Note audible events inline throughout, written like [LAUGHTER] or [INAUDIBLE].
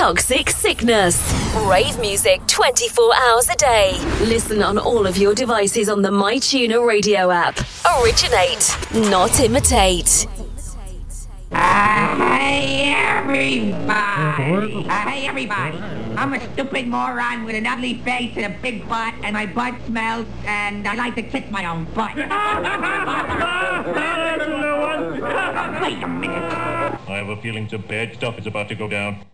Toxic Sickness. Rave music 24 hours a day. Listen on all of your devices on the MyTuner radio app. Originate, not imitate. Hey everybody! Hey everybody! I'm a stupid moron with an ugly face and a big butt, and my butt smells, and I like to kick my own butt. [LAUGHS] Wait a minute. I have a feeling some bad stuff is about to go down.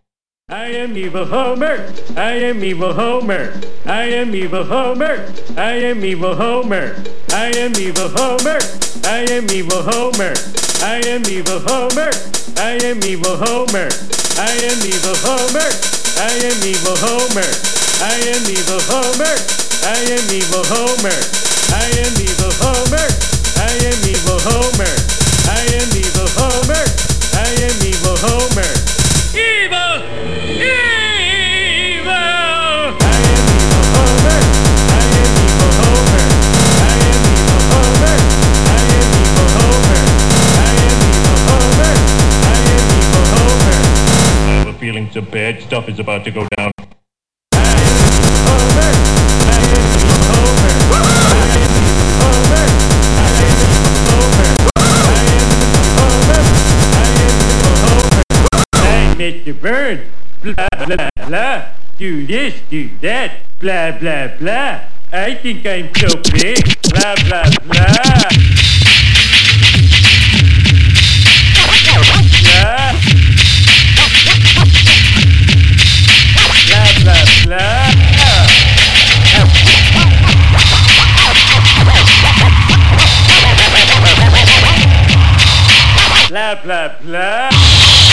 I am evil Homer. I am evil Homer. I am evil Homer. I am evil Homer. I am evil Homer. I am evil Homer. I am evil Homer. I am evil Homer. I am evil Homer. I am evil Homer. I am evil Homer. I am evil Homer. I am evil Homer. I am evil Homer. I am evil Homer. I am evil Homer. Is about to go down. Mr. Bird, blah, blah, blah, do this, do that, blah, blah, blah. I think I'm so big, blah, blah, blah. Blah, blah. Blah,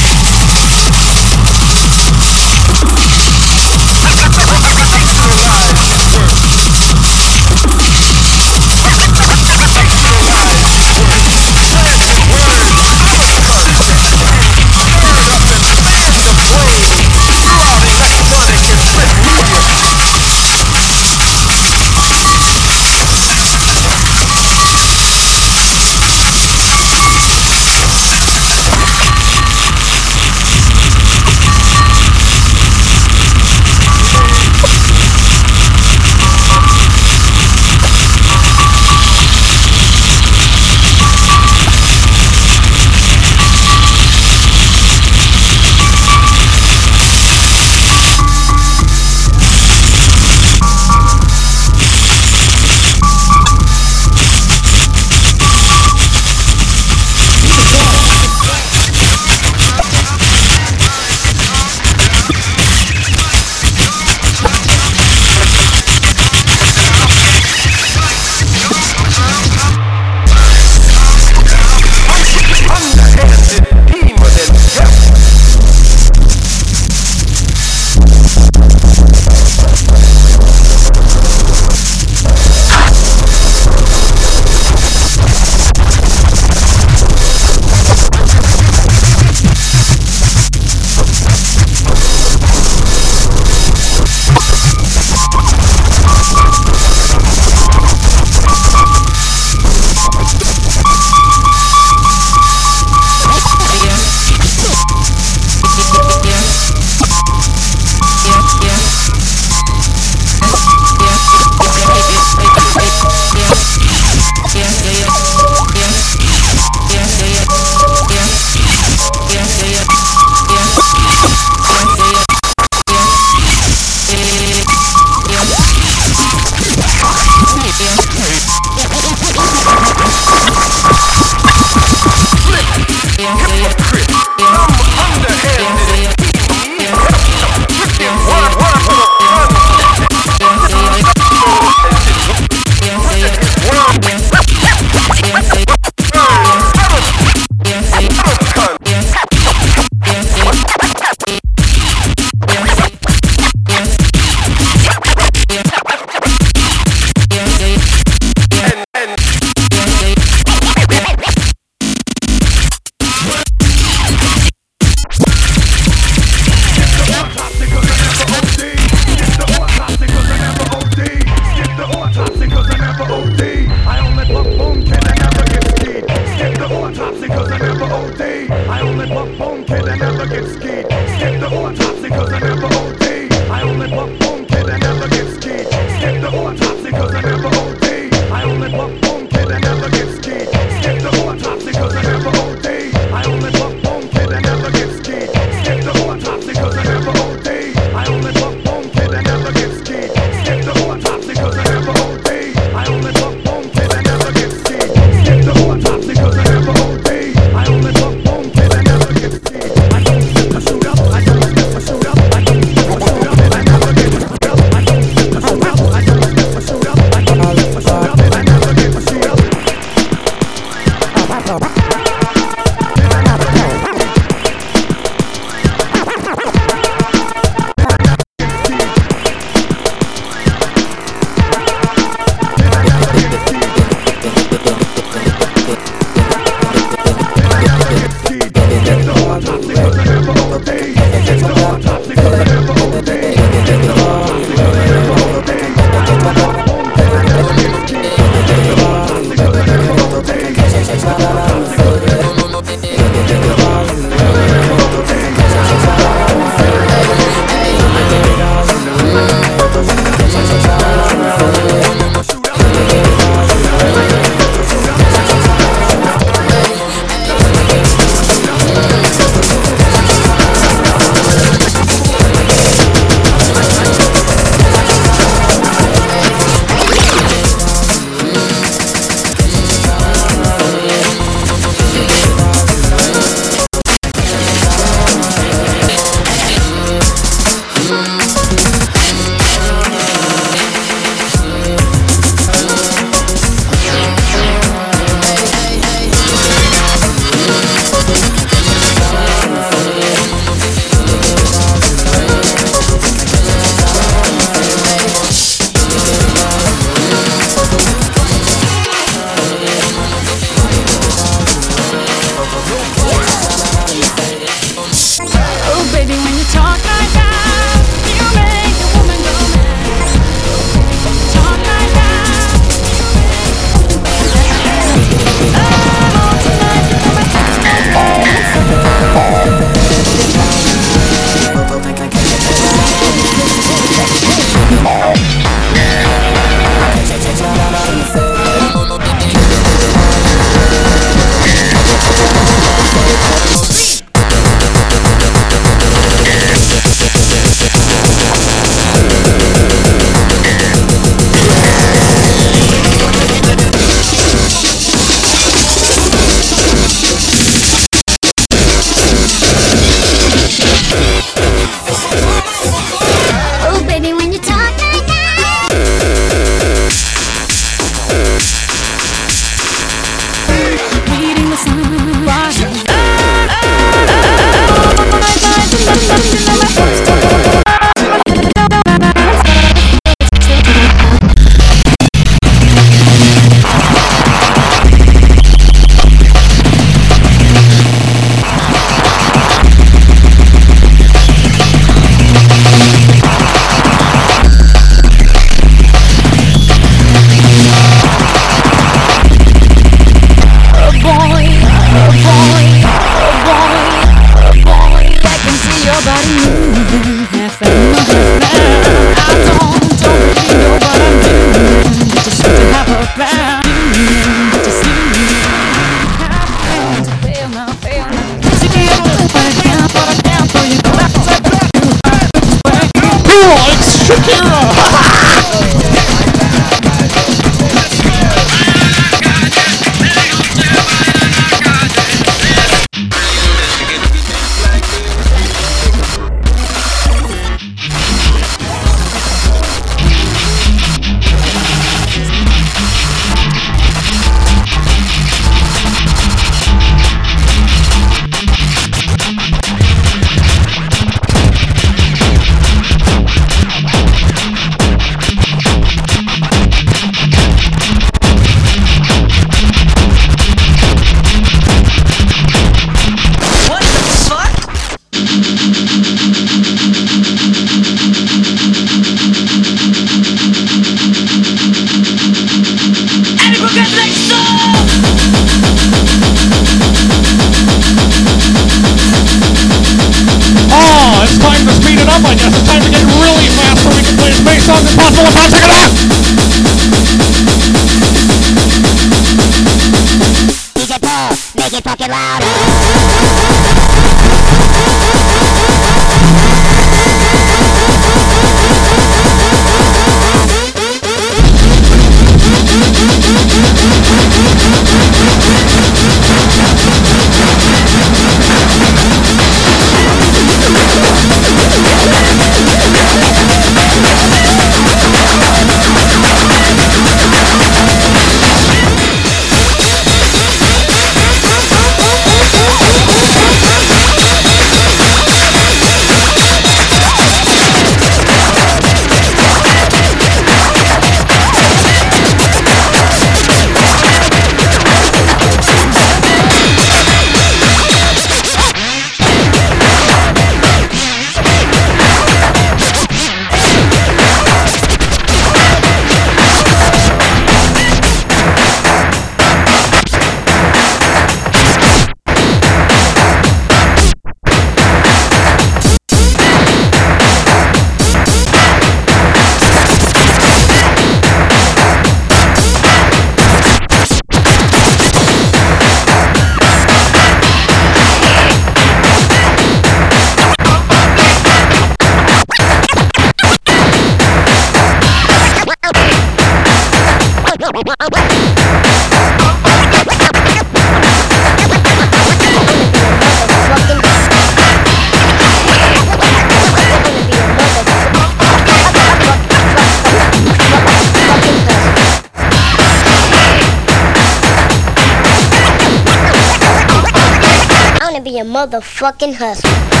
a motherfucking hustler.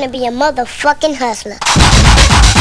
Wanna be a motherfucking hustler.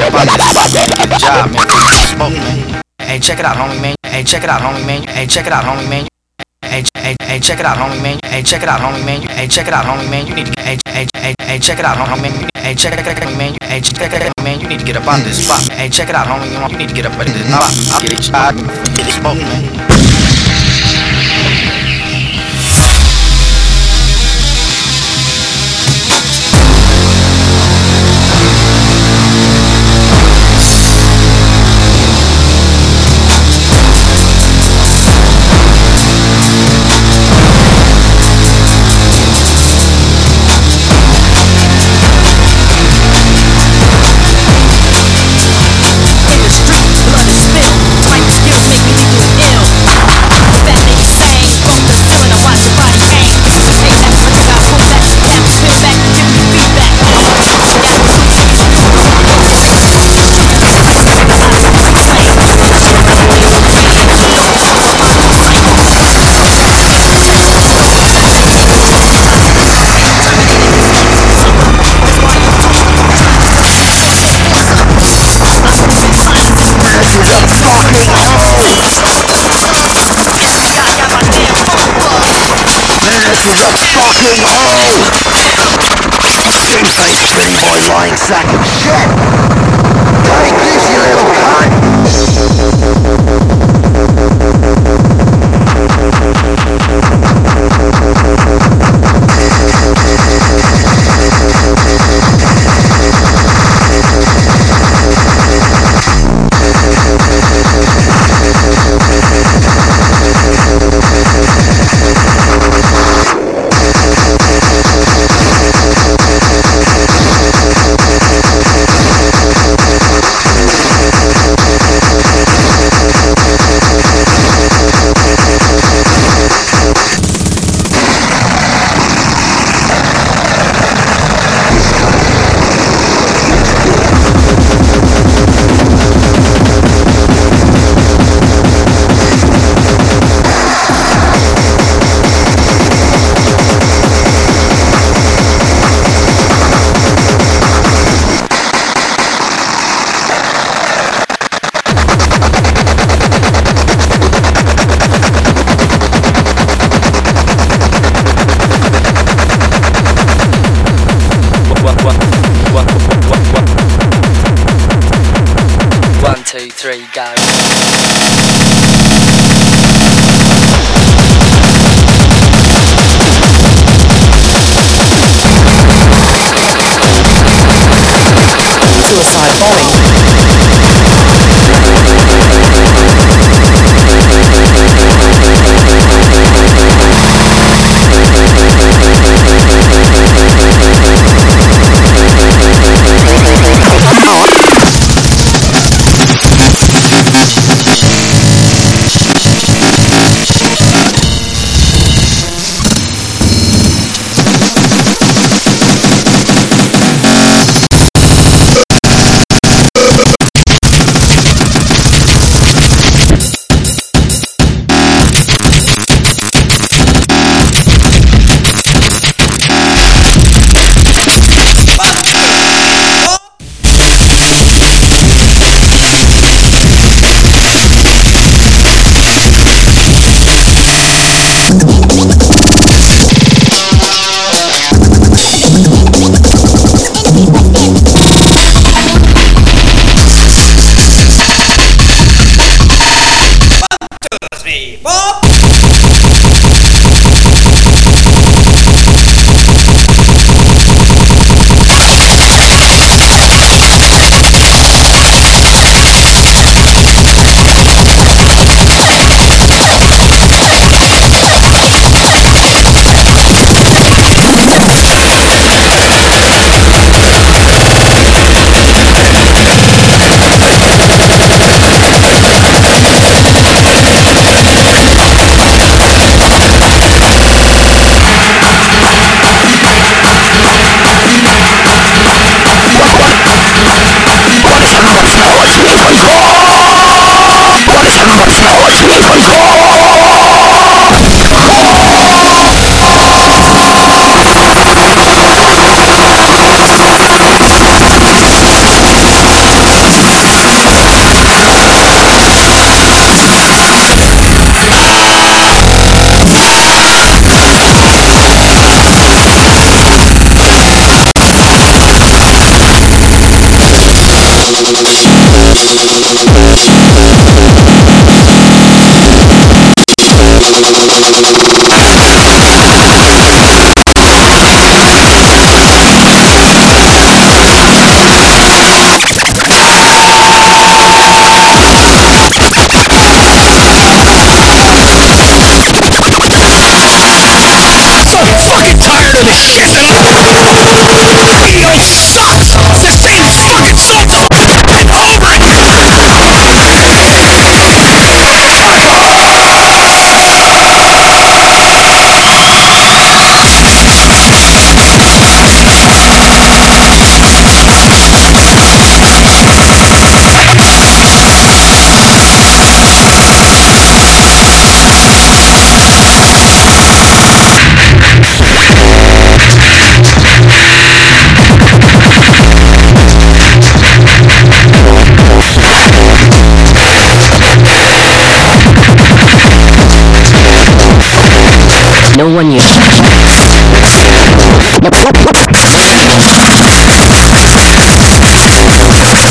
Get job, man. Smoke, man. Hey, check it out, homie, man. Hey, check it out, homie, man. Hey, check it out, homie, man. Hey, hey, hey, check it out, homie, man. Hey, check it out, homie, man. Hey, check it out, homie, man. You need to, hey, hey, hey, hey, check it out, homie, man. Hey, check it out, man. Hey, check it out, man. You need to get up of this spot. Hey, check it out, homie. You need to get up of this spot. Get. Get a smoke, man. Seems like boy lying sack of shit! Suicide bombing.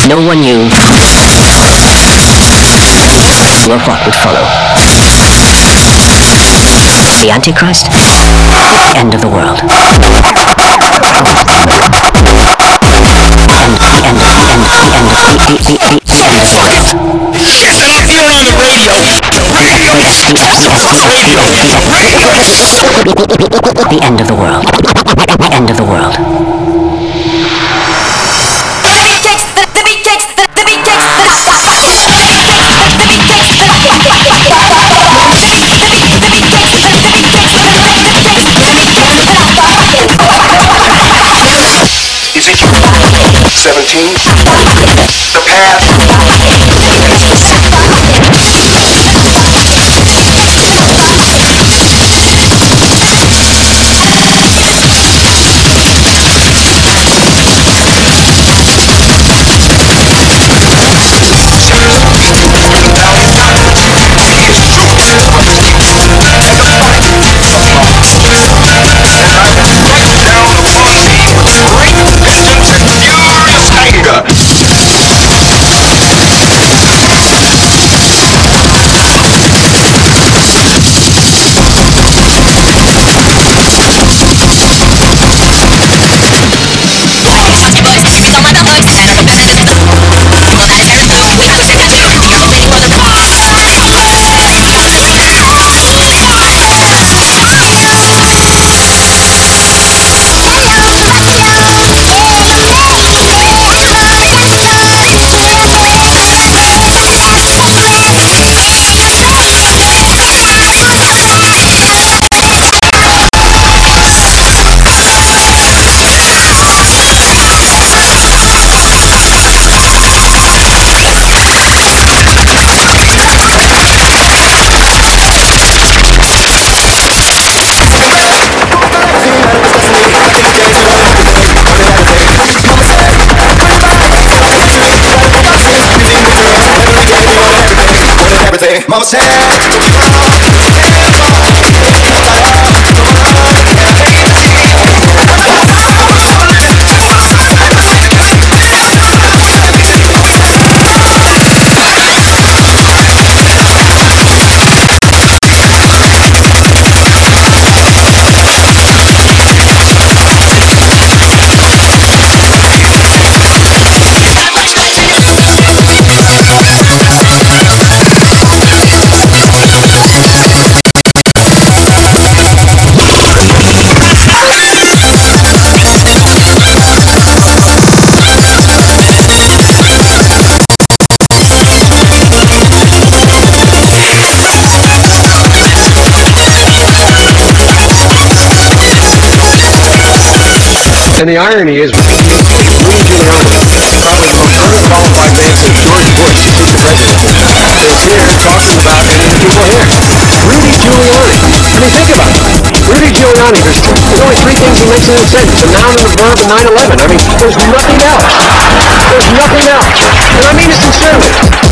No one knew or what would follow. The Antichrist? End of the world. End, the end, the end, the end, the, the, the, the, radio! the end of the world. The end of the world. irmão, cê. É And the irony is, Rudy Giuliani. Probably the most underqualified man since George Bush, who seems president, is here talking about any of the people here. Rudy Giuliani. I mean, think about it. Rudy Giuliani, there's, only three things he makes in a sentence, noun and a verb and 9-11. I mean, there's nothing else. There's nothing else. And I mean it sincerely.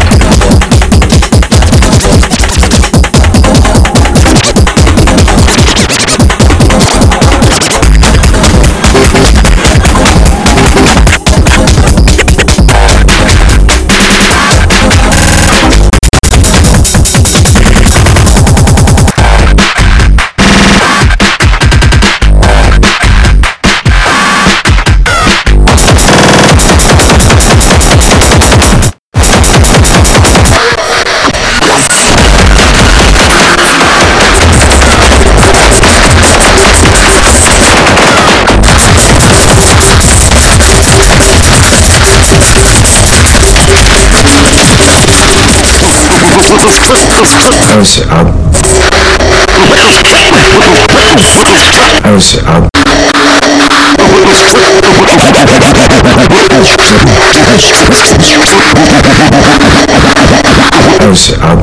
I was up.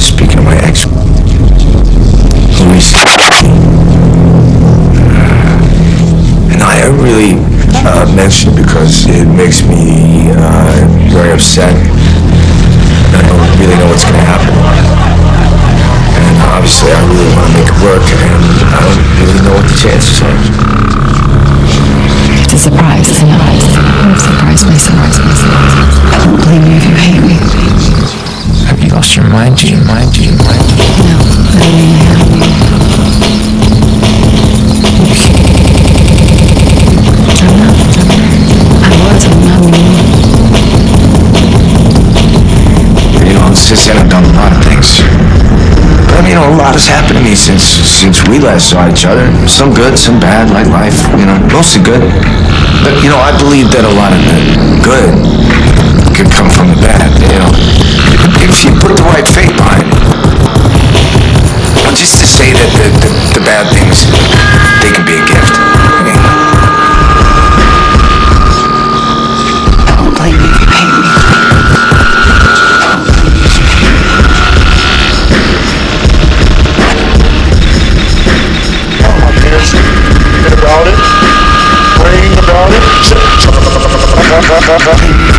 Speaking to my ex, Louise. And I really uh, mention it because it makes me uh, very upset. Obviously, I really want to make it work, and I don't really know what the chances are. It's a surprise, isn't it? Surprise me, surprise me. I don't blame you if you hate me. Have you lost your mind, Gene? Mind, Gene? Mind? No, I really have. I'm not. I was, I'm not anymore. You know, since then I've done a lot of things. But know, a lot has happened to me since since we last saw each other. Some good, some bad, like life. You know, mostly good. But you know, I believe that a lot of the good could come from the bad. You know, if you put the right faith behind it. Just to say that the, the, the bad things they can be a gift.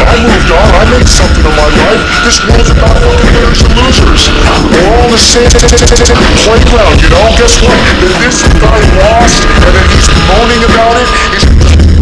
I moved on. I made something of my life. This world's about fucking winners and losers. We're all in the same playground, you know? Guess what? If this guy lost and then he's moaning about it, he's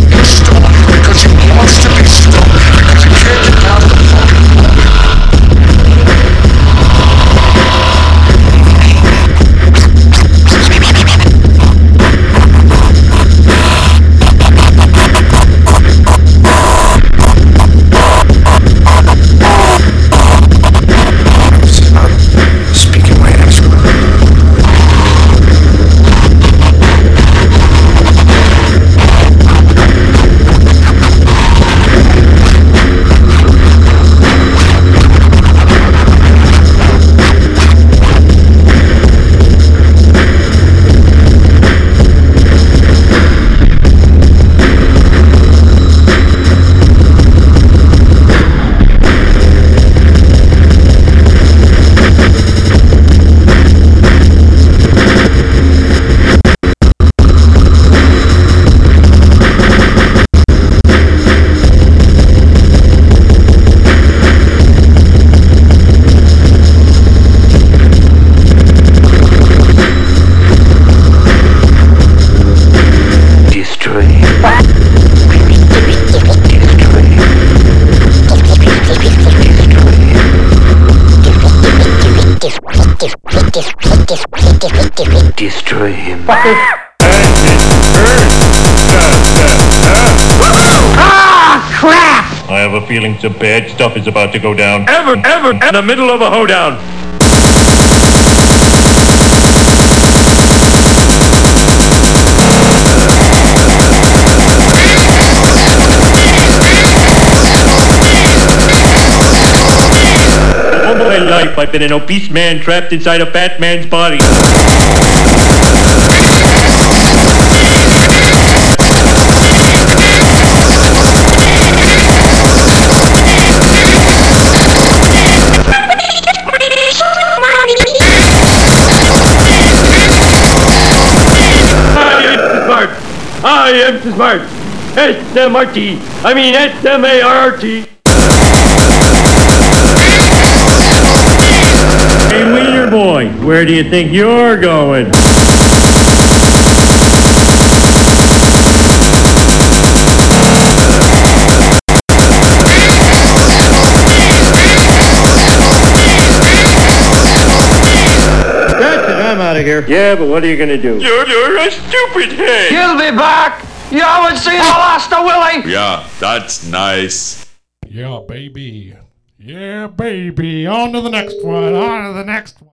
Destroy him. Ah, crap! I have a feeling some bad stuff is about to go down. Ever, ever, in the middle of a hoedown. All my life, I've been an obese man trapped inside a fat man's body. I am smart. S-M-R-T. I mean S-M-A-R-R-T. Hey, Wiener Boy, where do you think you're going? That's it, I'm out of here. Yeah, but what are you gonna do? You're, you're a stupid head. He'll be back. You haven't seen the last of Willie. Yeah, that's nice. Yeah, baby. Yeah, baby. On to the next one. On to the next one.